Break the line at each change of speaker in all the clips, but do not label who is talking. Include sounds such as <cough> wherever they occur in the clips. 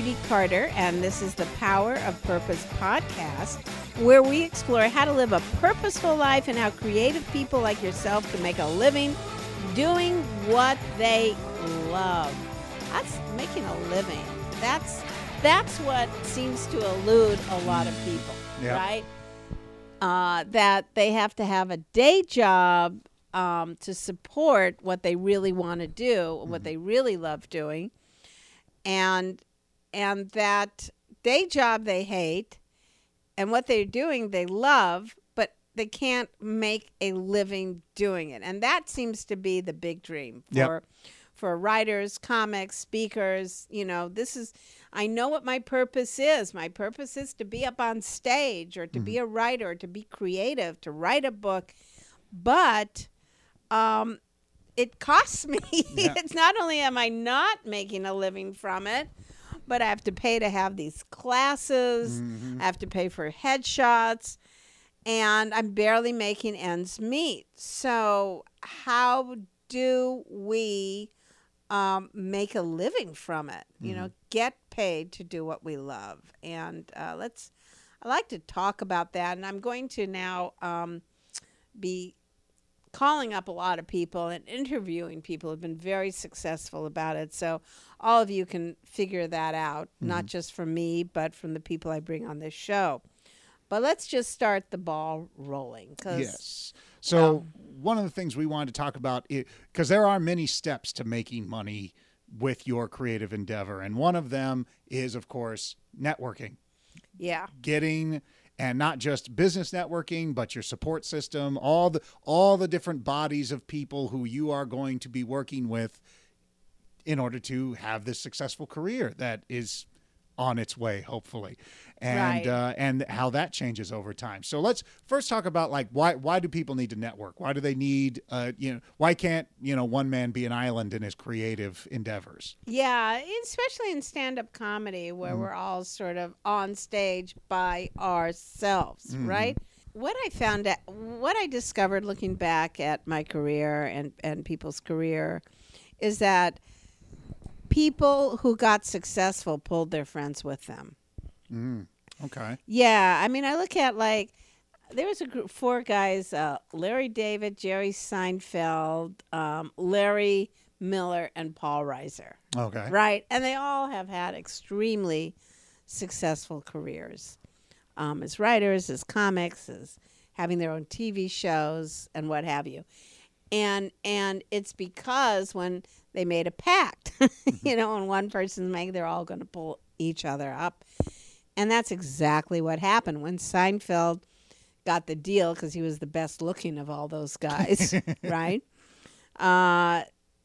Judy Carter, and this is the Power of Purpose podcast, where we explore how to live a purposeful life and how creative people like yourself can make a living doing what they love. That's making a living. That's that's what seems to elude a lot of people,
Yep.
right? Uh, that they have to have a day job um, to support what they really want to do, what they really love doing, and and that day job they hate, and what they're doing they love, but they can't make a living doing it, and that seems to be the big dream
Yep.
for for writers, comics, speakers. You know, this is. I know what my purpose is. My purpose is to be up on stage or to be a writer, to be creative, to write a book. But um, it costs me.
Yeah. <laughs>
it's not only am I not making a living from it, but I have to pay to have these classes. I have to pay for headshots, and I'm barely making ends meet. So how do we um, make a living from it? You know, get paid to do what we love, and uh, let's. I like to talk about that, and I'm going to now um, be calling up a lot of people and interviewing people have been very successful about it. So all of you can figure that out, not mm-hmm. just from me, but from the people I bring on this show. But let's just start the ball rolling.
Yes. So one of the things we wanted to talk about because there are many steps to making money with your creative endeavor, and one of them is, of course, networking.
Yeah.
Getting and not just business networking, but your support system, all the all the different bodies of people who you are going to be working with in order to have this successful career that is on its way, hopefully, and
Right.
uh, and how that changes over time. So let's first talk about like why why do people need to network? Why do they need uh, you know why can't you know one man be an island in his creative endeavors?
Yeah, especially in stand up comedy where we're all sort of on stage by ourselves, right? What I found out, what I discovered looking back at my career and, and people's career is that people who got successful pulled their friends with them.
Okay,
Yeah, I mean, I look at like there was a group four guys: uh, Larry David, Jerry Seinfeld, um, Larry Miller, and Paul Reiser.
okay,
Right, and they all have had extremely successful careers um, as writers, as comics, as having their own TV shows, and what have you. And and it's because when they made a pact, <laughs> you know, and one person's making, they're all going to pull each other up. And that's exactly what happened when Seinfeld got the deal because he was the best looking of all those guys, <laughs> right? Uh,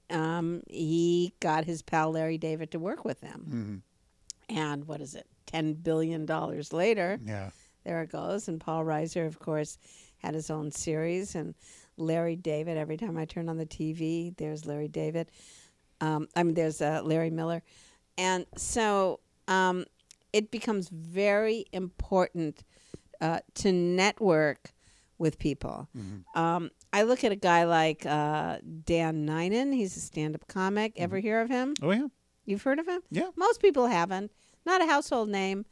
um, he got his pal Larry David to work with them. And what is it? $10 billion later,
yeah,
there it goes. And Paul Reiser, of course, had his own series. And Larry David, every time I turn on the TV, there's Larry David. Um, I mean, there's uh, Larry Miller. And so um, it becomes very important uh, to network with people. Um, I look at a guy like uh, Dan Nainan. He's a stand up comic. Ever hear of him?
oh yeah,
You've heard of him?
Yeah.
Most people haven't. Not a household name,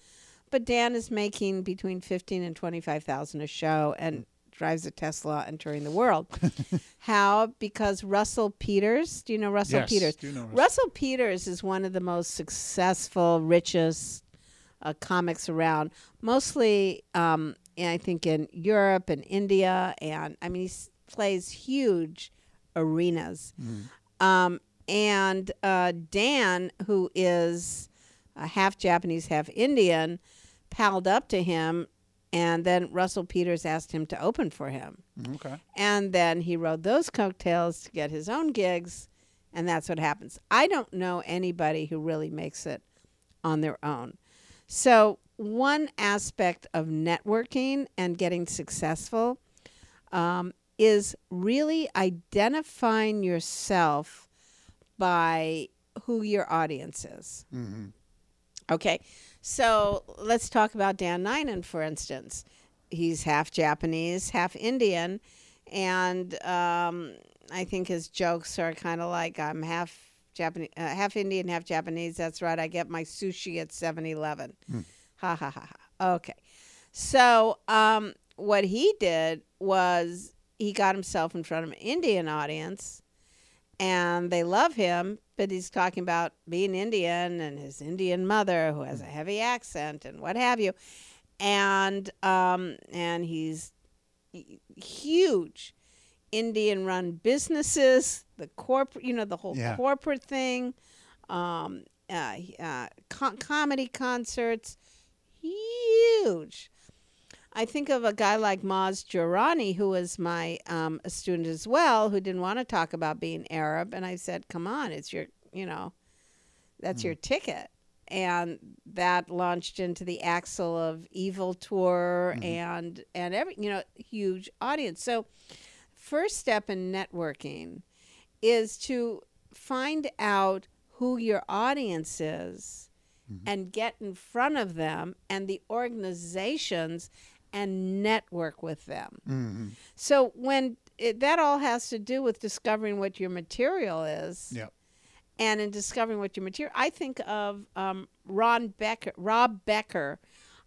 but Dan is making between fifteen and twenty five thousand a show and drives a Tesla and touring the world. <laughs> How? Because Russell Peters. Do you know Russell
Yes,
Peters?
do know Russell.
Russell Peters is one of the most successful, richest uh, comics around. Mostly, um, I think in Europe and India, and I mean he plays huge arenas. Um, and uh, Dan, who is uh, half Japanese, half Indian, palled up to him, and then Russell Peters asked him to open for him.
okay,
And then he rode those coattails to get his own gigs, and that's what happens. I don't know anybody who really makes it on their own. So, one aspect of networking and getting successful um, is really identifying yourself by who your audience is. Okay, so let's talk about Dan Nainan, for instance. He's half Japanese, half Indian, and um, I think his jokes are kind of like I'm half Japanese, uh, half Indian, half Japanese. That's right. I get my sushi at 7-Eleven. Ha ha ha ha. Okay. So um, what he did was he got himself in front of an Indian audience, and they love him. But he's talking about being Indian and his Indian mother, who has a heavy accent and what have you, and um, and he's huge Indian run businesses, the corporate, you know, the whole
Yeah.
corporate thing, um, uh, uh, co- comedy concerts, huge. I think of a guy like Maz Jobrani, who was my um, a student as well, who didn't want to talk about being Arab, and I said, "Come on, it's your, you know, that's hmm. your ticket." And that launched into the Axis of Evil tour mm-hmm. and and every you know huge audience. So, first step in networking is to find out who your audience is mm-hmm. and get in front of them and the organizations and network with them.
hmm
So when it, that all has to do with discovering what your material is,
Yep.
and in discovering what your material, I think of um, Ron Becker, Rob Becker.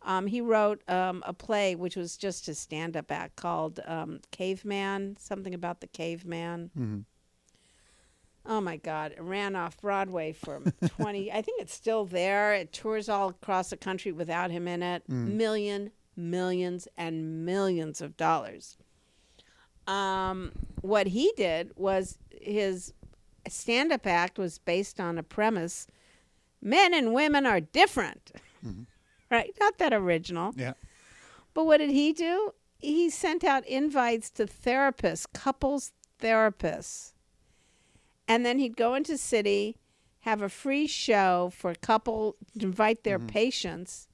Um, he wrote um, a play which was just a stand-up act called um, Caveman, something about the caveman.
hmm
Oh my God! It ran off Broadway for <laughs> twenty. I think it's still there. It tours all across the country without him in it. Million, millions, and millions of dollars. Um, what he did was his stand-up act was based on a premise: men and women are different. <laughs> Right? Not that original.
Yeah.
But what did he do? He sent out invites to therapists, couples therapists. And then he'd go into city, have a free show for a couple, invite their patients.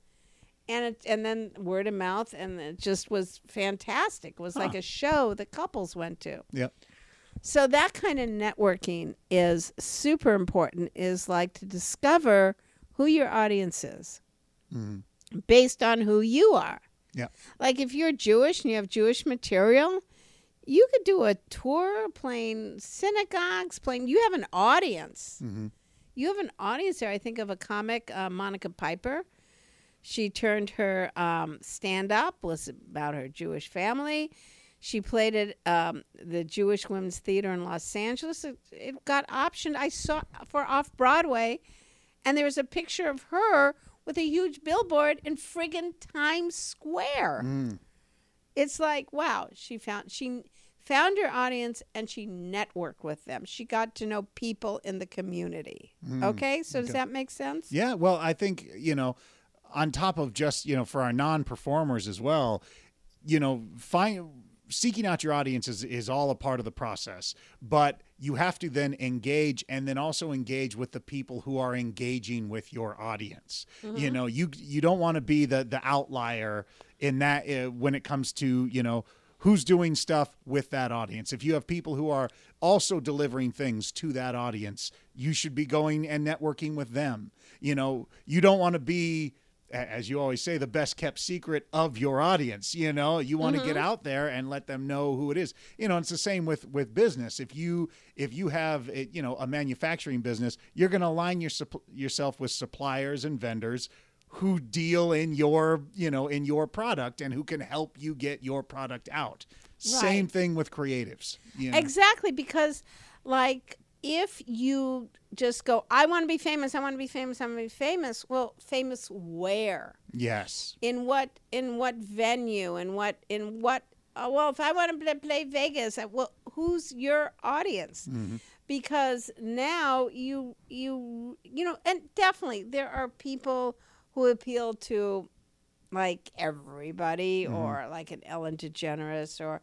And it, and then word of mouth, and it just was fantastic. It was like a show that couples went to.
Yep.
So that kind of networking is super important. Is like to discover who your audience is
hmm
based on who you are.
Yeah.
Like if you're Jewish and you have Jewish material, you could do a tour playing synagogues, playing. You have an audience.
hmm
You have an audience there. I think of a comic, uh, Monica Piper. She turned her um, stand up was about her Jewish family. She played at um, the Jewish Women's Theater in Los Angeles. It, it got optioned. I saw for off Broadway, and there was a picture of her with a huge billboard in friggin' Times Square.
Mm.
It's like wow, she found she found her audience and she networked with them. She got to know people in the community. okay, so does
okay.
that make sense?
Yeah, well, I think, you know, on top of just, you know, for our non-performers as well, you know, find seeking out your audience is, is all a part of the process, but you have to then engage and then also engage with the people who are engaging with your audience. You know, you you don't want to be the the outlier in that uh, when it comes to, you know, who's doing stuff with that audience. If you have people who are also delivering things to that audience, you should be going and networking with them. You know, you don't want to be as you always say the best kept secret of your audience, you know. You want to get mm-hmm. out there and let them know who it is. You know, it's the same with with business. If you if you have a, you know, a manufacturing business, you're going to align your yourself with suppliers and vendors who deal in your you know in your product and who can help you get your product out same thing with creatives you know?
Exactly, because like if you just go, I want to be famous, I want to be famous, I want to be famous. Well, famous where?
yes
In what? In what venue? In what? In what? Uh, well, if I want to play Vegas, well, who's your audience? Because now you you you know, and definitely there are people who appeal to like everybody or like an Ellen DeGeneres or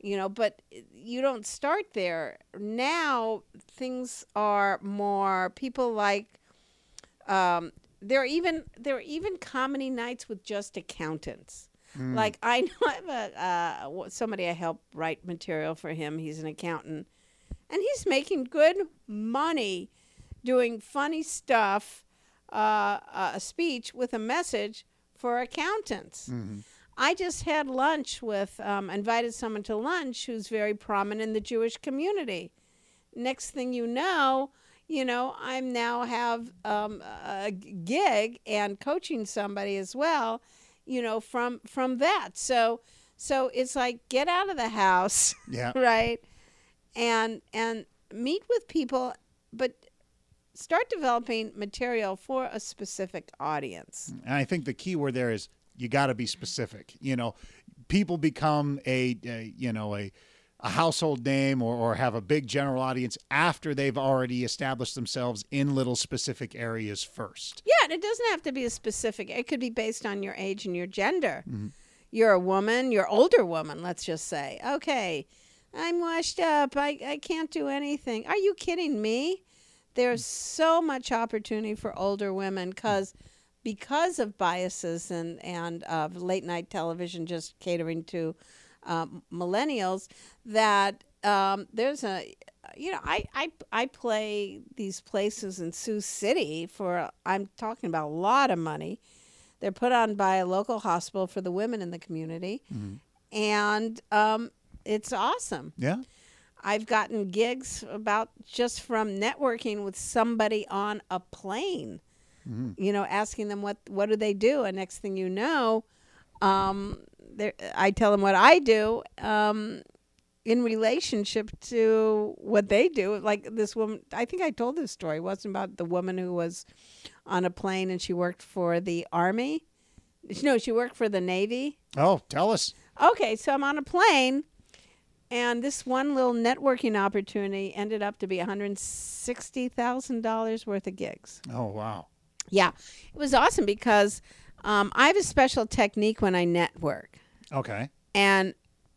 you know but you don't start there. Now things are more people like um there are even there are even comedy nights with just accountants. Like <laughs> i know i have a uh, somebody i help write material for him. He's an accountant. And he's making good money doing funny stuff uh, a speech with a message for accountants I just had lunch with, um, invited someone to lunch who's very prominent in the Jewish community. Next thing you know, you know, I'm now have um, a gig and coaching somebody as well, you know, from from that. So so it's like get out of the house, <laughs>
Yeah.
right? And and meet with people, but start developing material for a specific audience.
And I think the key word there is you got to be specific. You know, people become a, a you know a a household name or, or have a big general audience after they've already established themselves in little specific areas first.
Yeah, and it doesn't have to be a specific. It could be based on your age and your gender. Mm-hmm. You're a woman, you're older woman, let's just say. Okay, I'm washed up. I, I can't do anything. Are you kidding me? There's so much opportunity for older women because because of biases and and of late night television just catering to um, millennials that um, there's a you know I, I I play these places in Sioux City for I'm talking about a lot of money. They're put on by a local hospital for the women in the community, and um, it's awesome.
Yeah.
I've gotten gigs about just from networking with somebody on a plane. You know, asking them what what do they do, and next thing you know, um, I tell them what I do um, in relationship to what they do. Like this woman, I think I told this story. It wasn't about the woman who was on a plane and she worked for the army. No, she worked for the navy.
Oh, tell us.
Okay, so I'm on a plane, and this one little networking opportunity ended up to be $160,000 worth of gigs.
Oh, wow.
Yeah, it was awesome because um, I have a special technique when I network,
Okay.
and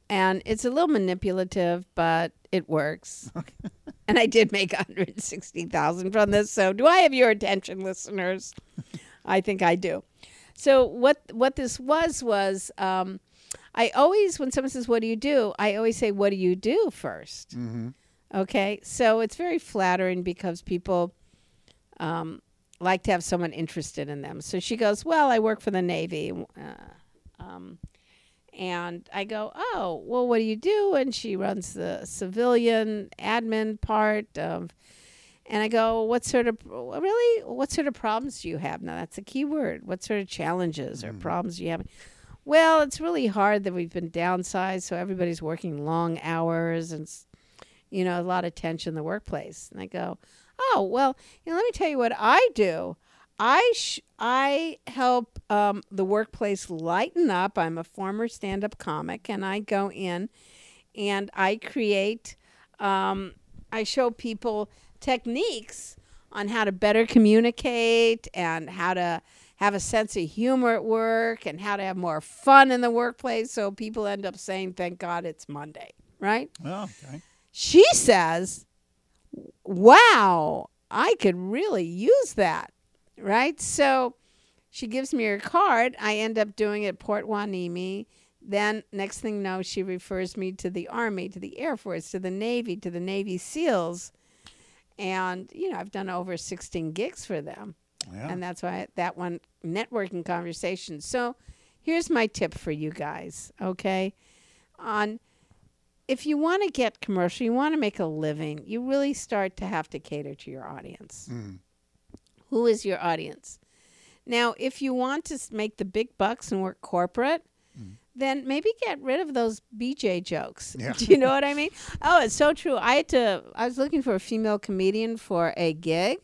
and it's a little manipulative, but it works. <laughs> Okay. and I did make 160,000 from this. So, do I have your attention, listeners? I think I do. So, what what this was was um, I always when someone says, "What do you do?" I always say, "What do you do 1st
Mm-hmm.
Okay, so it's very flattering because people um, like to have someone interested in them. So she goes, "Well, I work for the Navy," uh, um, and I go, "Oh, well, what do you do?" And she runs the civilian admin part of. And I go, what sort of really? What sort of problems do you have? Now that's a key word. What sort of challenges or problems do you have? Well, it's really hard that we've been downsized, so everybody's working long hours and you know, a lot of tension in the workplace. And I go, oh, well, you know, let me tell you what I do. I sh- I help um, the workplace lighten up. I'm a former stand-up comic, and I go in and I create. Um, I show people techniques on how to better communicate and how to have a sense of humor at work and how to have more fun in the workplace. So people end up saying, "Thank God it's Monday," right?
Oh, okay.
she says, Wow, I could really use that. Right? So she gives me her card. I end up doing it at Port Hueneme. Then, next thing you know, she refers me to the Army, to the Air Force, to the Navy, to the Navy SEALs. And, you know, I've done over 16 gigs for them.
Yeah.
And that's why that one networking conversation. So here's my tip for you guys, okay? On if you want to get commercial, you want to make a living, you really start to have to cater to your audience.
Mm.
Who is your audience? Now, if you want to make the big bucks and work corporate, then maybe get rid of those BJ jokes.
Yeah. <laughs>
Do you know what I mean? Oh, it's so true. I had to I was looking for a female comedian for a gig.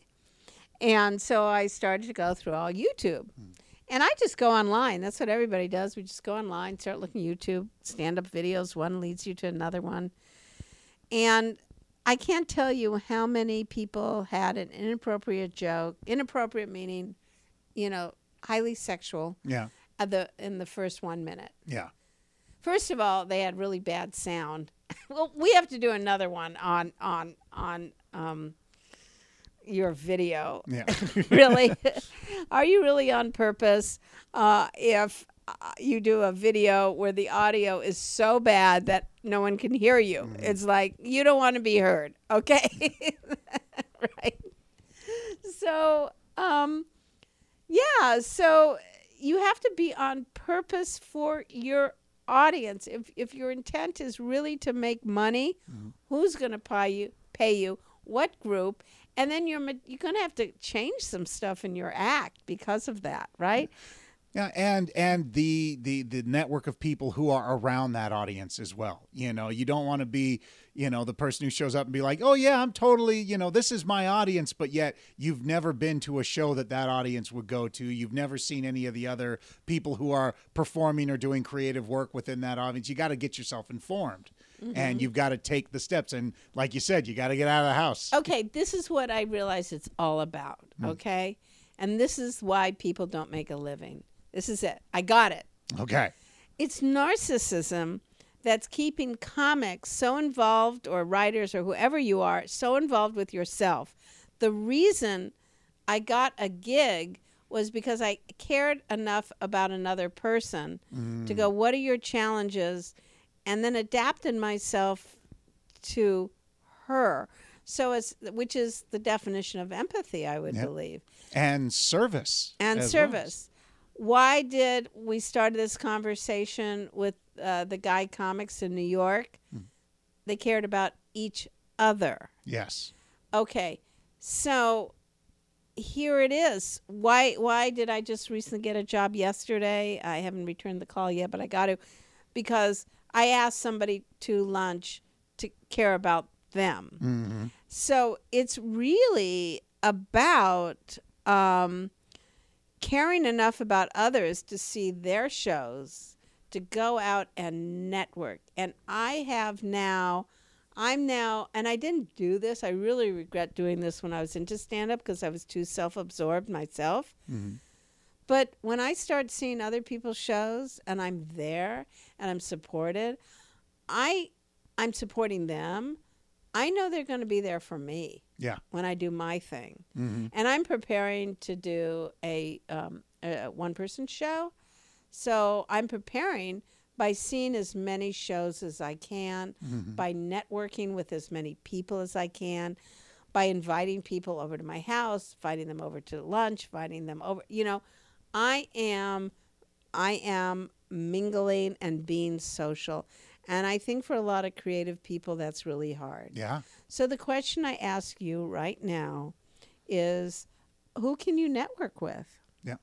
And so I started to go through all YouTube. And I just go online. That's what everybody does. We just go online, start looking YouTube, stand up videos. One leads you to another one. And I can't tell you how many people had an inappropriate joke, inappropriate meaning, you know, highly sexual
Yeah.
the in the first one minute.
Yeah.
First of all, they had really bad sound. <laughs> well, we have to do another one on on on um, your video.
Yeah. <laughs>
really, <laughs> are you really on purpose? Uh, if uh, you do a video where the audio is so bad that no one can hear you, it's like you don't want to be heard. Okay, <laughs> right? So, um, yeah. So you have to be on purpose for your audience. If if your intent is really to make money, who's going to pay you? Pay you? What group? And then you're you're going to have to change some stuff in your act because of that, right?
Yeah, and and the the the network of people who are around that audience as well. You know, you don't want to be, you know, the person who shows up and be like, "Oh yeah, I'm totally, you know, this is my audience," but yet you've never been to a show that that audience would go to. You've never seen any of the other people who are performing or doing creative work within that audience. You got to get yourself informed. And mm-hmm. you've got to take the steps and like you said, you got to get out of the house.
Okay, this is what I realize it's all about, hmm. okay? And this is why people don't make a living. This is it. I got it.
Okay.
It's narcissism that's keeping comics so involved, or writers, or whoever you are, so involved with yourself. The reason I got a gig was because I cared enough about another person to mm. go, What are your challenges? And then adapted myself to her. So it's which is the definition of empathy, I would
Yep.
believe
And service.
and
as well.
service. Why did we start this conversation with uh, the Guy Comics in New York?
Hmm.
They cared about each other.
Yes.
Okay, so here it is. Why? Why did I just recently get a job yesterday? I haven't returned the call yet, but I got to because I asked somebody to lunch to care about them.
hmm
So it's really about um, caring enough about others to see their shows, to go out and network. And I have now, I'm now, and I didn't do this. I really regret doing this when I was into stand up because I was too self absorbed myself. But when I start seeing other people's shows and I'm there and I'm supported, I I'm supporting them. I know they're going to be there for me
Yeah.
when I do my thing.
hmm
And I'm preparing to do a, um, a one person show. So I'm preparing by seeing as many shows as I can, by networking with as many people as I can, by inviting people over to my house, inviting them over to lunch, inviting them over. You know, I am, I am mingling and being social. And I think for a lot of creative people, that's really hard.
Yeah.
So the question I ask you right now is who can you network with?
Yeah.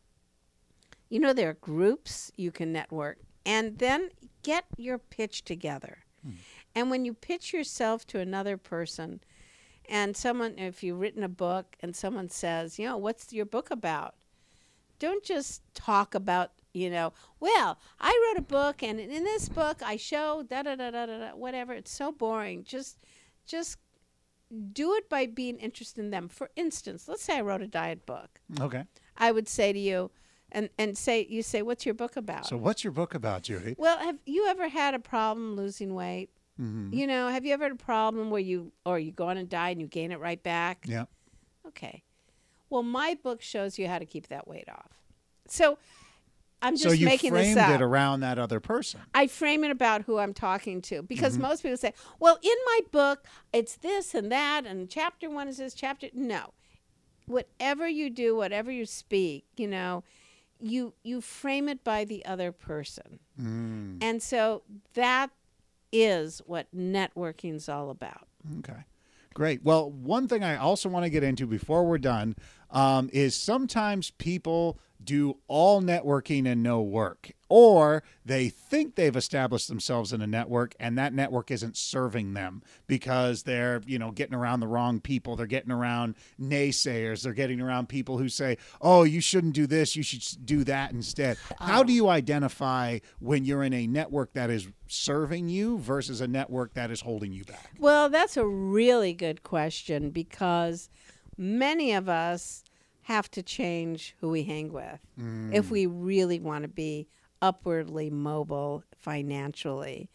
You know there are groups you can network and then get your pitch together. Hmm. And when you pitch yourself to another person and someone if you've written a book and someone says, "You know, what's your book about?" Don't just talk about, you know, well, I wrote a book and in this book I show da da da da da da whatever. It's so boring. Just just do it by being interested in them. For instance, let's say I wrote a diet book.
Okay.
I would say to you, and and say you say, "What's your book about?"
So what's your book about, Judy?
well, have you ever had a problem losing weight?
hmm
You know, have you ever had a problem where you or you go on a diet and you gain it right back?
Yeah.
Okay. Well, my book shows you how to keep that weight off. So I'm just
So you
making
framed
this up.
it around that other person.
I frame it about who I'm talking to because
Mm-hmm.
most people say, "Well, in my book, it's this and that, and chapter one is this chapter." No, whatever you do, whatever you speak, you know, you you frame it by the other person,
Mm.
and so that is what networking's all about.
Okay. Great. Well, one thing I also want to get into before we're done um, is sometimes people do all networking and no work, or they think they've established themselves in a network and that network isn't serving them because they're, you know, getting around the wrong people. They're getting around naysayers. They're getting around people who say, oh, you shouldn't do this. You should do that instead. How do oh. you identify when you're in a network that is serving you versus a network that is holding you back?
Well, that's a really good question because many of us have to change who we hang with if mm. we really want to be upwardly mobile financially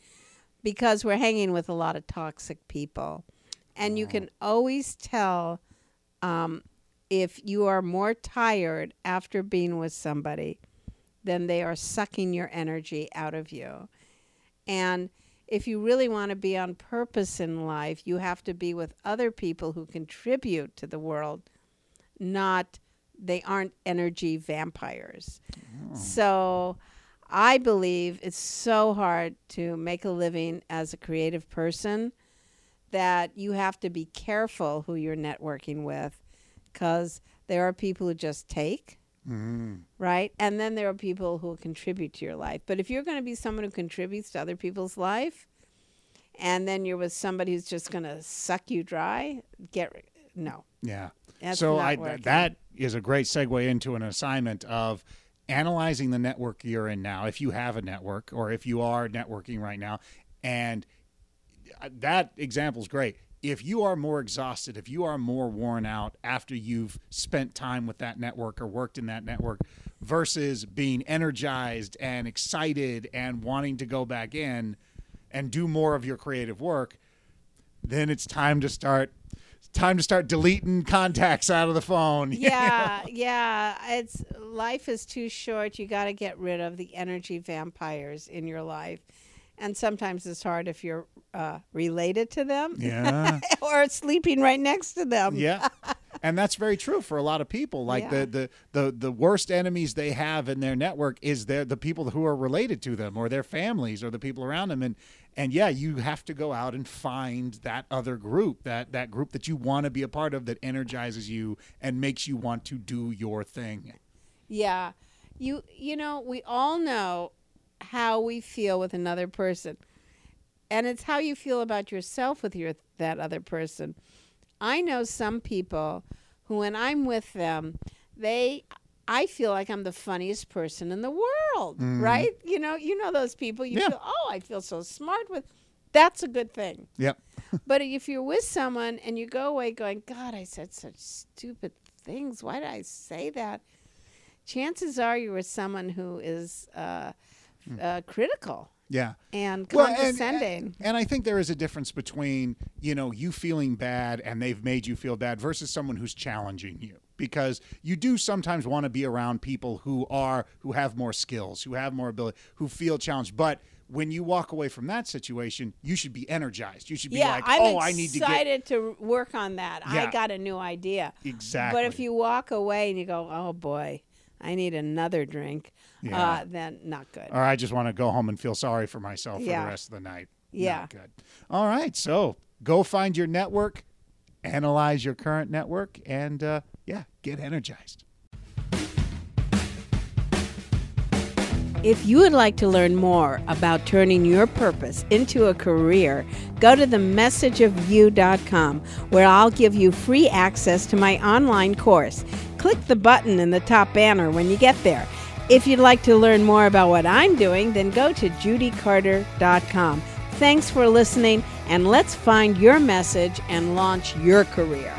because we're hanging with a lot of toxic people. And you can always tell um, if you are more tired after being with somebody than they are sucking your energy out of you. And if you really want to be on purpose in life, you have to be with other people who contribute to the world, not they aren't energy vampires. So I believe it's so hard to make a living as a creative person that you have to be careful who you're networking with because there are people who just take,
Mm.
right? And then there are people who will contribute to your life. But if you're going to be someone who contributes to other people's life, and then you're with somebody who's just going to suck you dry, get no.
Yeah.
That's
so I
working.
that is a great segue into an assignment of analyzing the network you're in now, if you have a network or if you are networking right now, and uh, that example is great. If you are more exhausted, if you are more worn out after you've spent time with that network or worked in that network versus being energized and excited and wanting to go back in and do more of your creative work, then it's time to start time to start deleting contacts out of the phone. <laughs>
yeah, yeah. It's life is too short. You got to get rid of the energy vampires in your life, and sometimes it's hard if you're uh, related to them
Yeah. <laughs>
or sleeping right next to them.
yeah. And that's very true for a lot of people. Like
Yeah.
the, the the the worst enemies they have in their network is their the people who are related to them or their families or the people around them. And and yeah, you have to go out and find that other group, that that group that you want to be a part of that energizes you and makes you want to do your thing.
Yeah. You you know, we all know how we feel with another person. And it's how you feel about yourself with your that other person. I know some people who when I'm with them, they I feel like I'm the funniest person in the world, right? You know, you know those people you
Yeah.
feel, "Oh, I feel so smart with." That's a good thing.
Yep. <laughs>
But if you're with someone and you go away going, God, I said such stupid things. Why did I say that? Chances are you're with someone who is uh, uh, critical
Yeah.
and
Well, and-
condescending.
And I think there is a difference between, you know, you feeling bad and they've made you feel bad versus someone who's challenging you. Because you do sometimes want to be around people who are who have more skills, who have more ability, who feel challenged. But when you walk away from that situation, you should be energized. You should be
yeah,
like,
I'm
"Oh, I need to get
excited to work on that.
Yeah.
I got a new idea.
exactly."
But if you walk away and you go, oh boy, I need another drink,
Yeah.
uh, then not good.
or I just want to go home and feel sorry for myself for the rest of the night.
Yeah.
Not good. All right. So go find your network, analyze your current network, and uh, yeah, get energized.
If you would like to learn more about turning your purpose into a career, go to themessageofyou.com where I'll give you free access to my online course. Click the button in the top banner when you get there. If you'd like to learn more about what I'm doing, then go to judycarter.com. Thanks for listening, and let's find your message and launch your career.